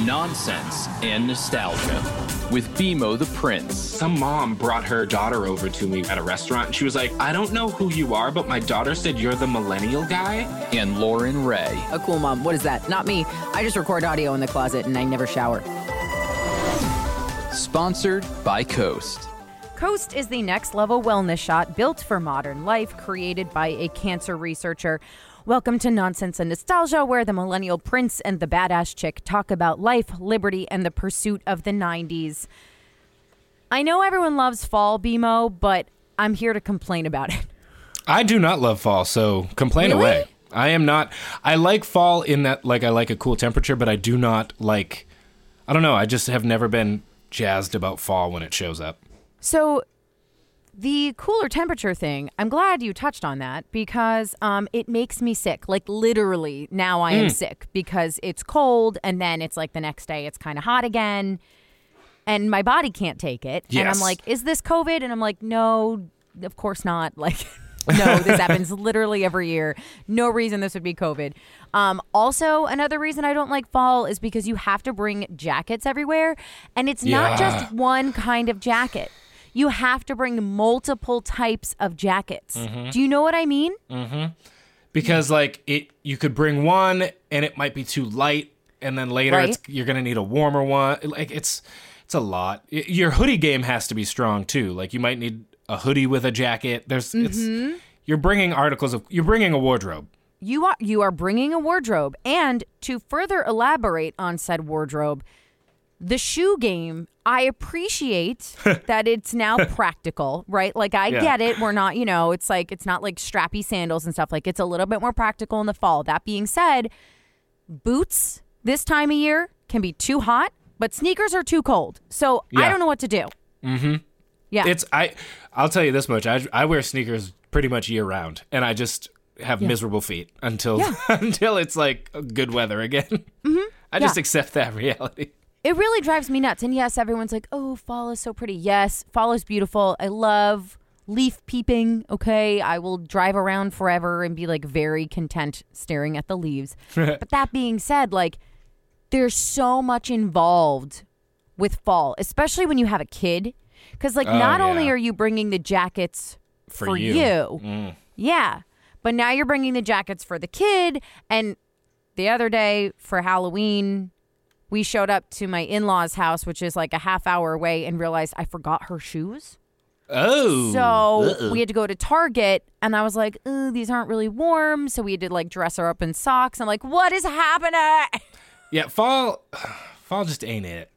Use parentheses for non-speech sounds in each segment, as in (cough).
nonsense, and nostalgia with BMO the Prince. Some mom brought her daughter over to me at a restaurant and she was like, I don't know who you are, but my daughter said you're the millennial guy. And Loren Raye. A cool mom. What is that? Not me. I just record audio in the closet and I never shower. Sponsored by Coast. Coast is the next level wellness shot built for modern life, created by a cancer researcher. Welcome to Nonsense and Nostalgia, where the millennial prince and the badass chick talk about life, liberty, and the pursuit of the 90s. I know everyone loves fall, BMO, but I'm here to complain about it. I do not love fall, so complain Really? away. I am not. I like fall in that, like, I like a cool temperature, but I do not like. I don't know. I just have never been jazzed about fall when it shows up. So, the cooler temperature thing, I'm glad you touched on that because um, it makes me sick. Like, literally, now I am sick because it's cold and then it's like the next day it's kind of hot again and my body can't take it. Yes. And I'm like, is this COVID? And I'm like, no, of course not. (laughs) Like, no, this happens (laughs) literally every year. No reason this would be COVID. Um, also, another reason I don't like fall is because you have to bring jackets everywhere, and it's not just one kind of jacket. You have to bring multiple types of jackets. Mm-hmm. Do you know what I mean? because like it you could bring one and it might be too light and then later Right. it's, you're gonna need a warmer one like it's it's a lot your hoodie game has to be strong too like you might need a hoodie with a jacket there's Mm-hmm. it's you're bringing articles of you're bringing a wardrobe You are you are bringing a wardrobe, and to further elaborate on said wardrobe, the shoe game. I appreciate (laughs) that it's now (laughs) practical, right? Like I Yeah. get it. We're not, you know, it's like it's not like strappy sandals and stuff. Like it's a little bit more practical in the fall. That being said, boots this time of year can be too hot, but sneakers are too cold. So I don't know what to do. Mm-hmm. Yeah. it's i i'll tell you this much i, I wear sneakers pretty much year round and i just have miserable feet until (laughs) until it's like good weather again i just accept that reality It really drives me nuts. And yes, everyone's like, oh, fall is so pretty. Yes, fall is beautiful. I love leaf peeping. Okay. I will drive around forever and be like very content staring at the leaves. (laughs) but that being said, like, there's so much involved with fall, especially when you have a kid. Because, like, Oh, not only are you bringing the jackets For for, you. you, Mm. yeah, but now you're bringing the jackets for the kid. And the other day for Halloween, we showed up to my in law's house, which is like a half hour away, and realized I forgot her shoes. oh So we had to go to Target, and I was like, Ooh, these aren't really warm. So we had to like dress her up in socks. I'm like, what is happening? yeah fall (sighs) fall just ain't it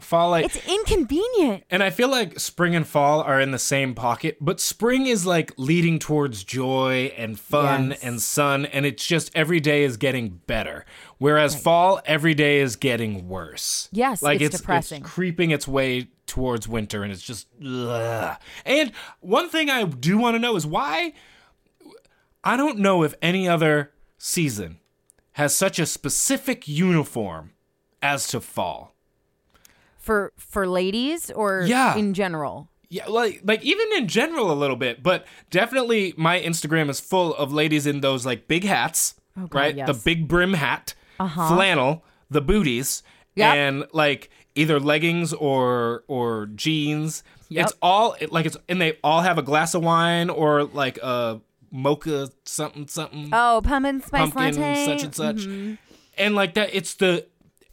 fall like It's inconvenient. And I feel like spring and fall are in the same pocket, but spring is like leading towards joy and fun Yes. and sun, and it's just every day is getting better. Whereas fall, every day is getting worse. Yes, like it's depressing. creeping its way towards winter, and it's just. Ugh. And one thing I do want to know is why. I don't know if any other season has such a specific uniform as to fall. For for ladies or Yeah. in general. Yeah, like like even in general a little bit, but definitely my Instagram is full of ladies in those like big hats, Oh, God, right? yes. The big brim hat, Uh-huh. flannel, the booties, Yep. and like either leggings or or jeans. Yep. It's all it, like it's and they all have a glass of wine or like a mocha something something Oh, pumpkin spice pumpkin latte. such and such. Mm-hmm. And like that it's the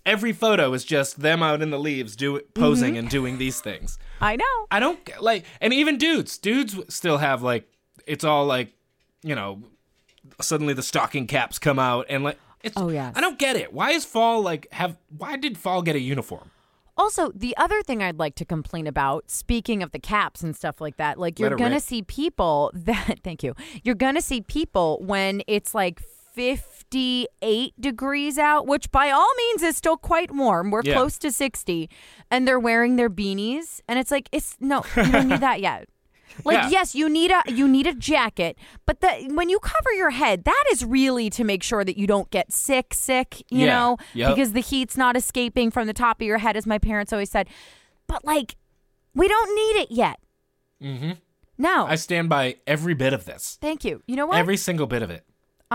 every photo is just them out in the leaves do Mm-hmm. posing and doing these things. (laughs) I know. I don't like, and even dudes, dudes still have like, it's all like, you know, suddenly the stocking caps come out and like, it's. Oh, yeah. I don't get it. Why is fall like have? Why did fall get a uniform? Also, the other thing I'd like to complain about, speaking of the caps and stuff like that, like you're going to see people (laughs) that, thank you, you're going to see people when it's like 58 degrees out, which by all means is still quite warm. We're Yeah. close to 60, and they're wearing their beanies. And it's like, it's no, you don't need that yet. (laughs) Like Yeah. yes, you need a you need a jacket, but the when you cover your head, that is really to make sure that you don't get sick, sick, you Yeah. know, Yep. because the heat's not escaping from the top of your head, as my parents always said. But like, we don't need it yet. Mm-hmm. No, I stand by every bit of this. thank you. You know what? Every single bit of it.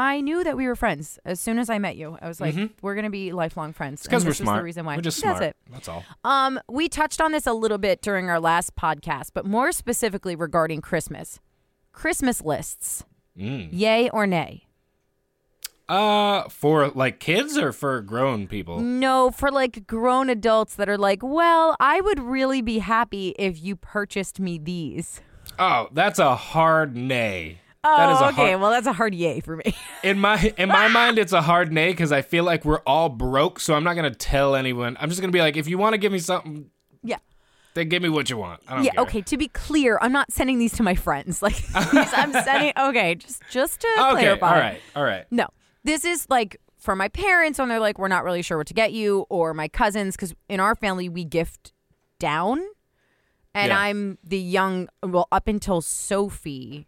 I knew that we were friends as soon as I met you. I was like, we're gonna be lifelong friends. Because and we're this is smart. the reason why. We're just That's smart. it. That's all. Um, we touched on this a little bit during our last podcast, but more specifically regarding Christmas. Christmas lists. Mm. Yay or nay? Uh, for like kids or for grown people? No, for like grown adults that are like, well, I would really be happy if you purchased me these. Oh, that's a hard nay. Oh, that is oh, a okay. hard, Well, that's a hard yay for me. (laughs) in my in my mind it's a hard nay because I feel like we're all broke, so I'm not gonna tell anyone. I'm just gonna be like, if you want to give me something, yeah. then give me what you want. I don't Yeah, care. okay. To be clear, I'm not sending these to my friends. (laughs) Like these I'm sending (laughs) okay, just just to Okay, clarify. all right, all right. No. This is like for my parents when they're like, we're not really sure what to get you, or my cousins, because in our family we gift down. And Yeah. I'm the young well, up until Sophie.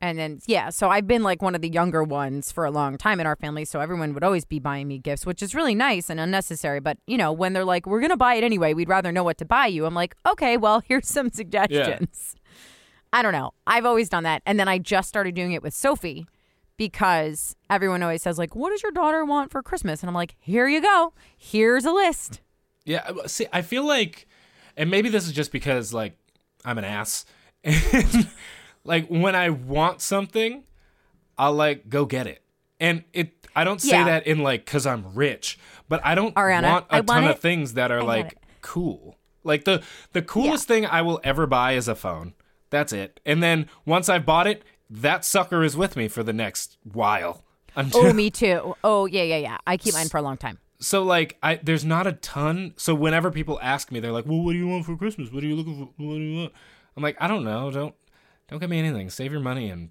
And then yeah, so I've been like one of the younger ones for a long time in our family, so everyone would always be buying me gifts, which is really nice and unnecessary. But you know, when they're like, "We're gonna buy it anyway," we'd rather know what to buy you. I'm like, okay, well, (laughs) here's some suggestions. I don't know. I've always done that, and then I just started doing it with Sophie because everyone always says like, "What does your daughter want for Christmas?" And I'm like, "Here you go. Here's a list." Yeah, see, I feel like, and maybe this is just because like I'm an ass. (laughs) Like when I want something, I'll like go get it, and it. I don't say Yeah. that in like because I'm rich, but I don't Ariana, want a I ton want of things that are want like cool. Like the the coolest thing I will ever buy is a phone. That's it. And then once I've bought it, that sucker is with me for the next while. Until, Oh, me too. Oh, yeah, yeah, yeah. I keep mine for a long time. so like I there's not a ton. So whenever people ask me, they're like, "Well, what do you want for Christmas? What are you looking for? What do you want?" I'm like, "I don't know. Don't don't get me anything. Save your money and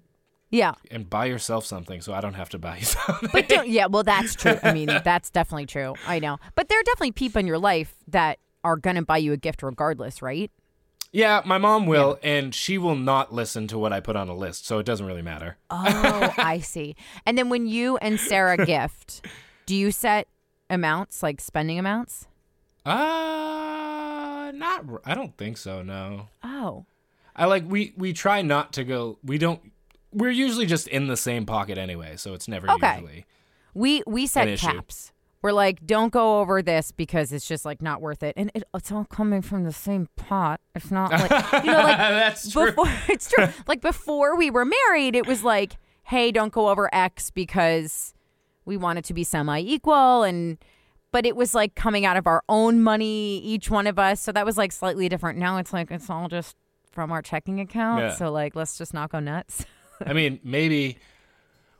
Yeah. and buy yourself something, so I don't have to buy you (laughs) something." But don't, yeah, well, that's true. I mean, (laughs) that's definitely true. I know. But there are definitely people in your life that are going to buy you a gift regardless, right? yeah, my mom will, and she will not listen to what I put on a list, so it doesn't really matter. Oh, I (laughs) see. And then when you and Sarah gift, do you set amounts, like spending amounts? Uh, not. I don't think so. No. Oh. I like we we try not to go. We don't. We're usually just in the same pocket anyway, so it's never Okay. usually. We we set caps. We're like, don't go over this because it's just like not worth it, and it, it's all coming from the same pot. It's not like you know, like (laughs) That's true. before (laughs) it's true. Like before we were married, it was like, hey, don't go over X because we want it to be semi equal and but it was like coming out of our own money, each one of us. So that was like slightly different. Now it's like it's all just from our checking account. Yeah. So like let's just not go nuts. (laughs) I mean, maybe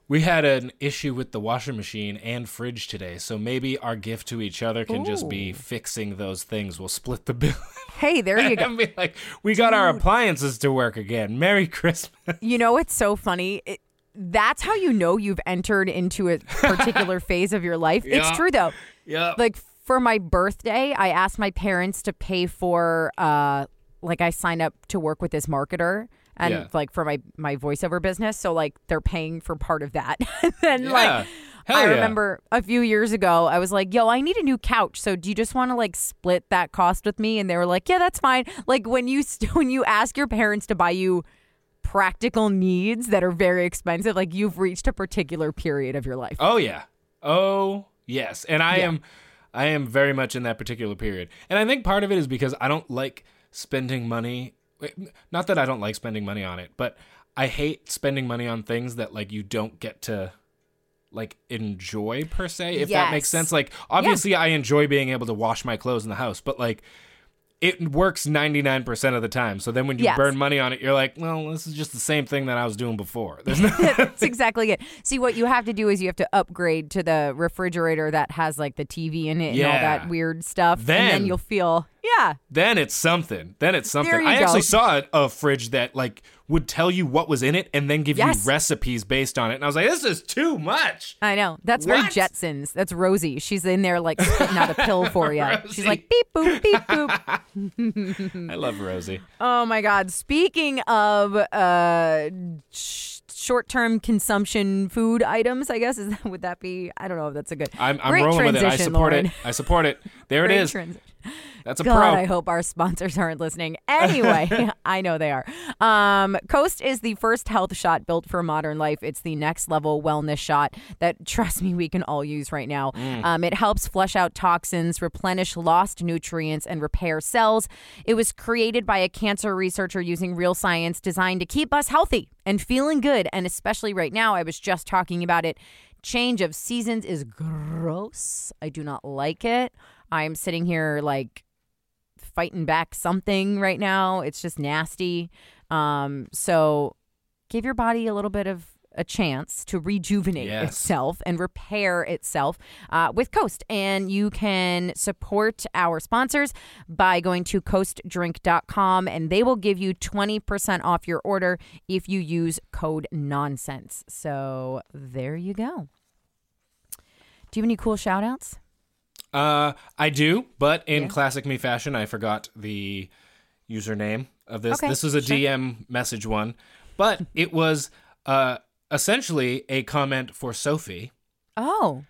we had an issue with the washing machine and fridge today, so maybe our gift to each other can just be fixing those things. We'll split the bill (laughs) hey, there you go. (laughs) and be like, "We got our appliances to work again. Merry Christmas." You know what's so funny? It, that's how you know you've entered into a particular phase of your life. Yeah. It's true though. yeah. like for my birthday, I asked my parents to pay for uh like I sign up to work with this marketer and Yeah. like for my my voiceover business, so like they're paying for part of that. (laughs) and then Yeah. like Hell I yeah. remember a few years ago, I was like, "Yo, I need a new couch. So do you just want to like split that cost with me?" And they were like, "Yeah, that's fine." Like when you st- (laughs) when you ask your parents to buy you practical needs that are very expensive, like you've reached a particular period of your life. Oh yeah. Oh yes. And I am I am very much in that particular period. And I think part of it is because I don't like spending money. Not that I don't like spending money on it, but I hate spending money on things that like you don't get to like enjoy per se if that makes sense. Like obviously I enjoy being able to wash my clothes in the house, but like it works 99% of the time. So then when you Yes. burn money on it, you're like, well, this is just the same thing that I was doing before. (laughs) There's no (laughs) That's exactly it. See, what you have to do is you have to upgrade to the refrigerator that has like the TV in it and all that weird stuff. and Then- then you'll feel, yeah, then it's something. Then it's something. I actually saw a, a fridge that like would tell you what was in it and then give Yes. you recipes based on it. And I was like, this is too much. I know. That's very What? Jetsons. That's Rosie. She's in there like spitting out a pill for you. (laughs) She's like beep boop beep boop. (laughs) I love Rosie. Oh my God. Speaking of uh, sh- short-term consumption food items, I guess is that, would that be? I don't know if that's a good. I'm, I'm rolling with it. I support Loren. it. I support it. There it is. (laughs) That's a God, pro. I hope our sponsors aren't listening. Anyway, (laughs) (laughs) I know they are. Um, Coast is the first health shot built for modern life. It's the next level wellness shot that, trust me, we can all use right now. Um, it helps flush out toxins, replenish lost nutrients, and repair cells. It was created by a cancer researcher using real science designed to keep us healthy and feeling good. And especially right now, I was just talking about it. Change of seasons is gross. I do not like it. I'm sitting here like fighting back something right now. It's just nasty. Um, so give your body a little bit of a chance to rejuvenate Yes. itself and repair itself uh, with Coast. And you can support our sponsors by going to coastdrink.com and they will give you 20% off your order if you use code nonsense. So there you go. Do you have any cool shout outs? Uh, I do, but in Yeah. classic me fashion, I forgot the username of this. Okay, this was a sure. DM message one, but it was uh essentially a comment for Sophie Oh.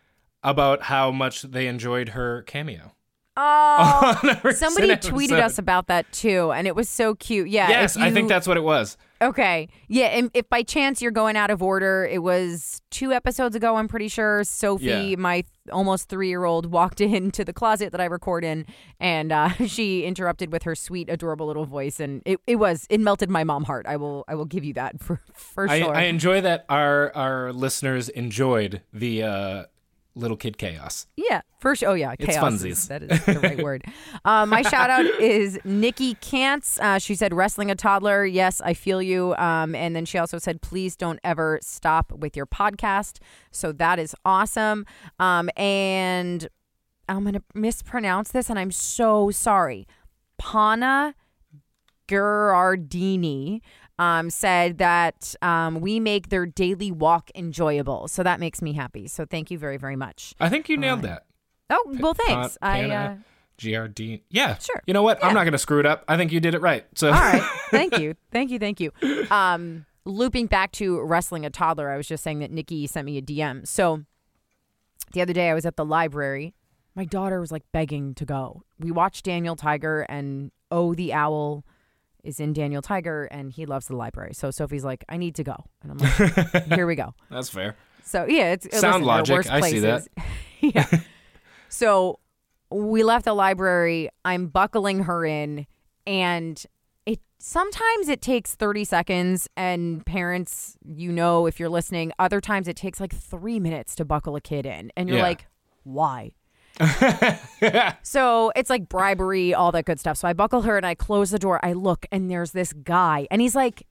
about how much they enjoyed her cameo. Oh. on a recent Somebody tweeted us about that too, and it was so cute. Yeah. Yes, if I think that's what it was. okay. Yeah, and if by chance you're going out of order, it was two episodes ago. I'm pretty sure Sophie, Yeah. my almost three year old, walked into the closet that I record in, and uh, (laughs) she interrupted with her sweet, adorable little voice, and it, it was it melted my mom heart. I will I will give you that (laughs) for for I, sure. I enjoy that our our listeners enjoyed the uh, little kid chaos. Yeah, first. Oh, yeah. It's chaos funsies. is- that is the right word. Um, (laughs) my shout out is Nikki Kantz. Uh, she said, wrestling a toddler. Yes, I feel you. Um, and then she also said, please don't ever stop with your podcast. So that is awesome. Um, and I'm going to mispronounce this, and I'm so sorry. Pana Gerardini um, said that um, we make their daily walk enjoyable. So that makes me happy. So thank you very, very much. I think you nailed that. Oh, well, thanks. Pan- I, uh, GRD. Yeah. Sure. You know what? Yeah. I'm not going to screw it up. I think you did it right. So all right. (laughs) Thank you. Thank you. Thank you. Um, looping back to wrestling a toddler, I was just saying that Nikki sent me a DM. So the other day I was at the library. My daughter was like begging to go. We watched Daniel Tiger and Oh the Owl is in Daniel Tiger and he loves the library. So Sophie's like, I need to go. And I'm like, (laughs) here we go. that's fair. So yeah, it's uh, Sound listen, logic. I see places. (laughs) yeah. So we left the library. I'm buckling her in, and it sometimes it takes 30 seconds. And parents, you know, if you're listening, other times it takes like three minutes to buckle a kid in, and you're Yeah. like, why? (laughs) So it's like bribery, all that good stuff. So I buckle her and I close the door. I look and there's this guy, and he's like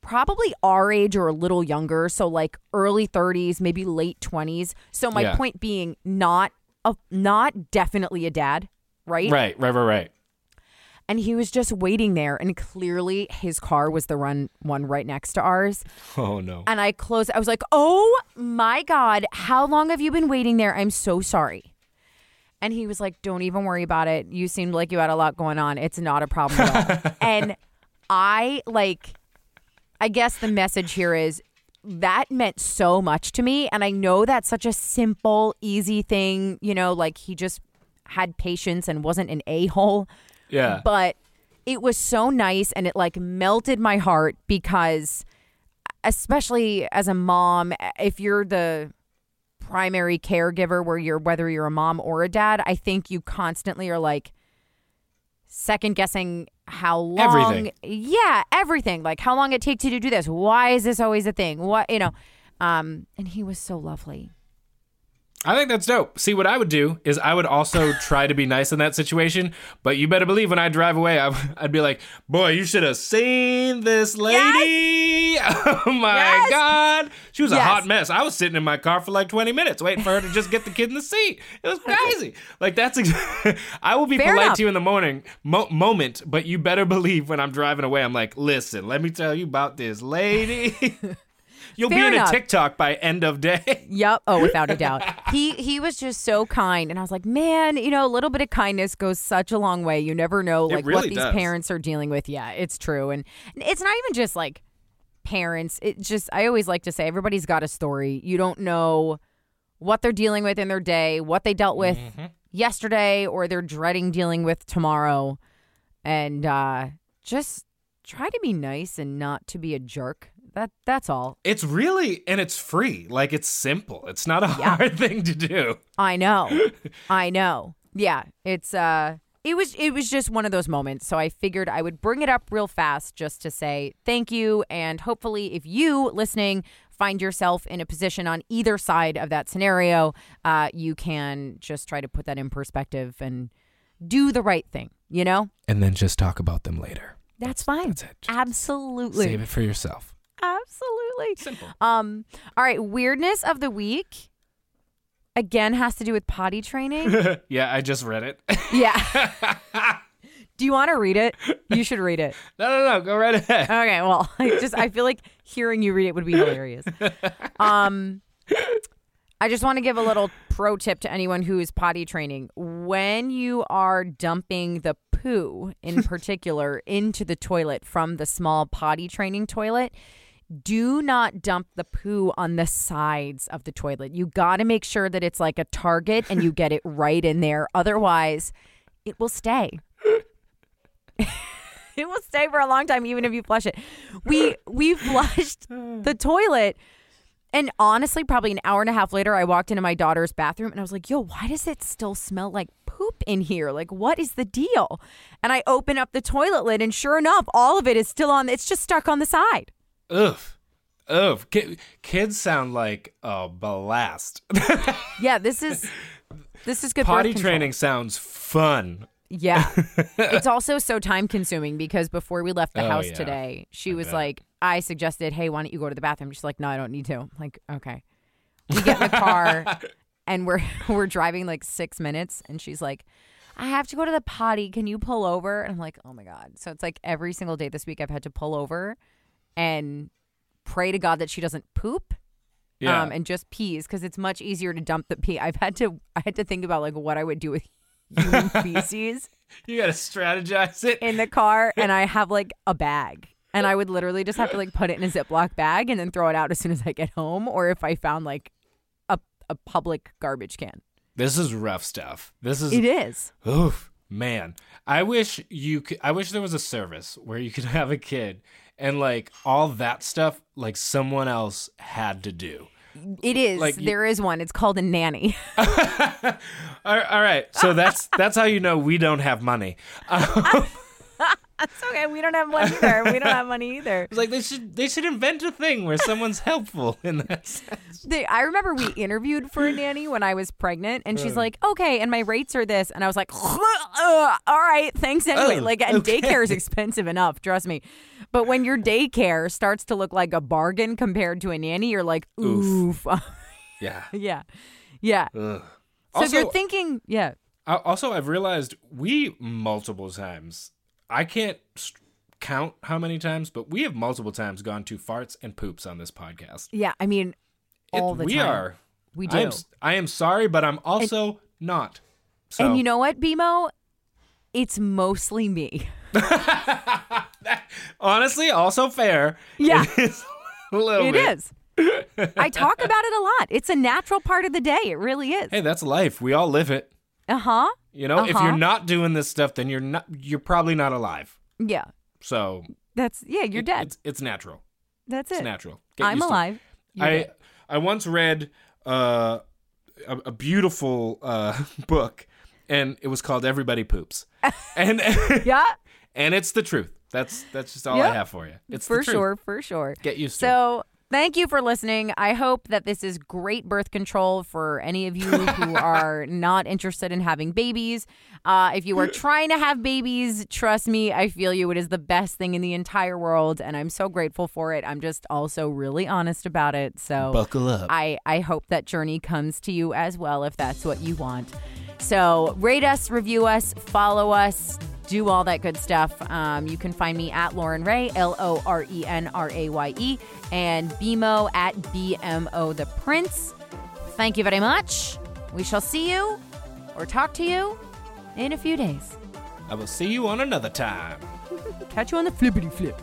probably our age or a little younger. So like early 30s, maybe late 20s. So my Yeah. point being, not a, not definitely a dad, right? Right, right, right, right. And he was just waiting there, and clearly his car was the run one right next to ours. (laughs) Oh no. And I closed. I was like, "Oh my god, how long have you been waiting there? I'm so sorry." And he was like, "Don't even worry about it. You seemed like you had a lot going on. It's not a problem at all." (laughs) and I like I guess the message here is that meant so much to me and I know that's such a simple, easy thing, you know, like he just had patience and wasn't an a-hole Yeah. but it was so nice and it like melted my heart because especially as a mom if you're the primary caregiver where you're whether you're a mom or a dad i think you constantly are like second guessing how long Everything. yeah everything. Like how long it takes you to do this? Why is this always a thing? What you know um and he was so lovely I think that's dope. See, what I would do is I would also try to be nice in that situation, but you better believe when I drive away, I, I'd be like, boy, you should have seen this lady. (laughs) Oh my Yes. God. She was a hot mess. I was sitting in my car for like 20 minutes waiting for her to just get the kid in the seat. It was crazy. Like, that's, ex- (laughs) I will be Fair polite enough. to you in the morning mo- moment, but you better believe when I'm driving away, I'm like, listen, let me tell you about this lady. (laughs) You'll Fair be in enough. a TikTok by end of day. (laughs) Yep. Oh, without a doubt. He he was just so kind, and I was like, man, you know, a little bit of kindness goes such a long way. You never know, like what these does. parents are dealing with. Yeah, it's true, and it's not even just like parents. It just I always like to say everybody's got a story. You don't know what they're dealing with in their day, what they dealt with yesterday or they're dreading dealing with tomorrow. And uh, just try to be nice and not to be a jerk. That that's all. It's really and it's free. Like it's simple. It's not a Yeah. hard (laughs) thing to do. I know. (laughs) I know. Yeah, it's uh it was it was just one of those moments. So I figured I would bring it up real fast just to say thank you and hopefully if you listening find yourself in a position on either side of that scenario, uh you can just try to put that in perspective and do the right thing, you know? And then just talk about them later. That's fine. That's it. Just Absolutely. Save it for yourself. Absolutely. Simple. Um all right, weirdness of the week again has to do with potty training. (laughs) yeah, I just read it. (laughs) Yeah. (laughs) Do you want to read it? You should read it. no, no, no. Go right ahead. Okay, well, I just I feel like hearing you read it would be hilarious. Um I just want to give a little pro tip to anyone who is potty training. When you are dumping the poo in (laughs) particular into the toilet from the small potty training toilet, do not dump the poo on the sides of the toilet. You got to make sure that it's like a target and you get it (laughs) right in there. Otherwise, it will stay. (laughs) it will stay for a long time even if you flush it. We we flushed (sighs) the toilet and honestly probably an hour and a half later I walked into my daughter's bathroom and I was like, "Yo, why does it still smell like poop in here? Like what is the deal?" And I open up the toilet lid and sure enough, all of it is still on it's just stuck on the side. Ugh. Ugh. Ki- kids sound like a blast. (laughs) Yeah, this is this is good Potty training sounds fun. Yeah. it's (laughs) also so time consuming because before we left the Oh, house yeah. today, she I was bet. like, I suggested, hey, why don't you go to the bathroom? She's like, no, I don't need to. I'm like, okay. We get in the car (laughs) and we're (laughs) we're driving like six minutes and she's like, I have to go to the potty. Can you pull over? And I'm like, oh my God. So it's like every single day this week I've had to pull over and pray to God that she doesn't poop Yeah. um, and just pees because it's much easier to dump the pee. I've had to I had to think about like what I would do with human (laughs) feces you got to strategize it. in the car, and I have like a bag, and I would literally just have to like put it in a Ziploc bag and then throw it out as soon as I get home, or if I found like a a public garbage can. This is rough stuff. This is It is. Oof, man. I wish you could I wish there was a service where you could (laughs) have a kid and like all that stuff like someone else had to do. It is. Like there is one. It's called a nanny. (laughs) all right, all right. So that's that's how you know we don't have money. (laughs) That's okay. We don't have money either. We don't have money either. It's like they should they should invent a thing where someone's helpful in that (laughs) sense. They, I remember we interviewed for a nanny when I was pregnant, and she's like, "Okay," and my rates are this, and I was like, "Uh, "All right, thanks anyway." Oh, like, and okay. daycare is expensive enough, trust me. But when your daycare starts to look like a bargain compared to a nanny, you're like, "Oof." (laughs) Yeah. yeah, yeah. Ugh. So if you're thinking, yeah, also, I've realized we multiple times. I can't count how many times, but we have multiple times gone to farts and poops on this podcast. yeah. I mean, It- all the we time. are. We I am, do. I am sorry, but I'm also not. So And you know what, BMO? It's mostly me. (laughs) (laughs) honestly, also fair. Yeah. It is (laughs) a little It is. I talk about it a lot. It's a natural part of the day. It really is. Hey, that's life. We all live it. Uh huh. You know, if Uh-huh. you're not doing this stuff, then you're not. You're probably not alive. Yeah. So That's yeah. You're it- dead. It's, it's natural. That's It's it. natural. Get I'm used to it. alive. I dead. I once read uh, a, a beautiful uh, (laughs) book, and it was called Everybody Poops, (laughs) and (laughs) Yeah, and it's the truth. That's that's just all Yeah. I have for you. It's for the truth. sure, for sure. Get used to. So, thank you for listening. I hope that this is great birth control for any of you who (laughs) are not interested in having babies. Uh, if you are trying to have babies, trust me, I feel you. It is the best thing in the entire world, and I'm so grateful for it. I'm just also really honest about it. So, Buckle up. I, I hope that journey comes to you as well if that's what you want. So rate us, review us, follow us, do all that good stuff. Um, you can find me at Loren Raye, L O R E N R A Y E, and BMO at BMO the Prince. Thank you very much. We shall see you or talk to you in a few days. I will see you on another time. Catch you on the flippity flip.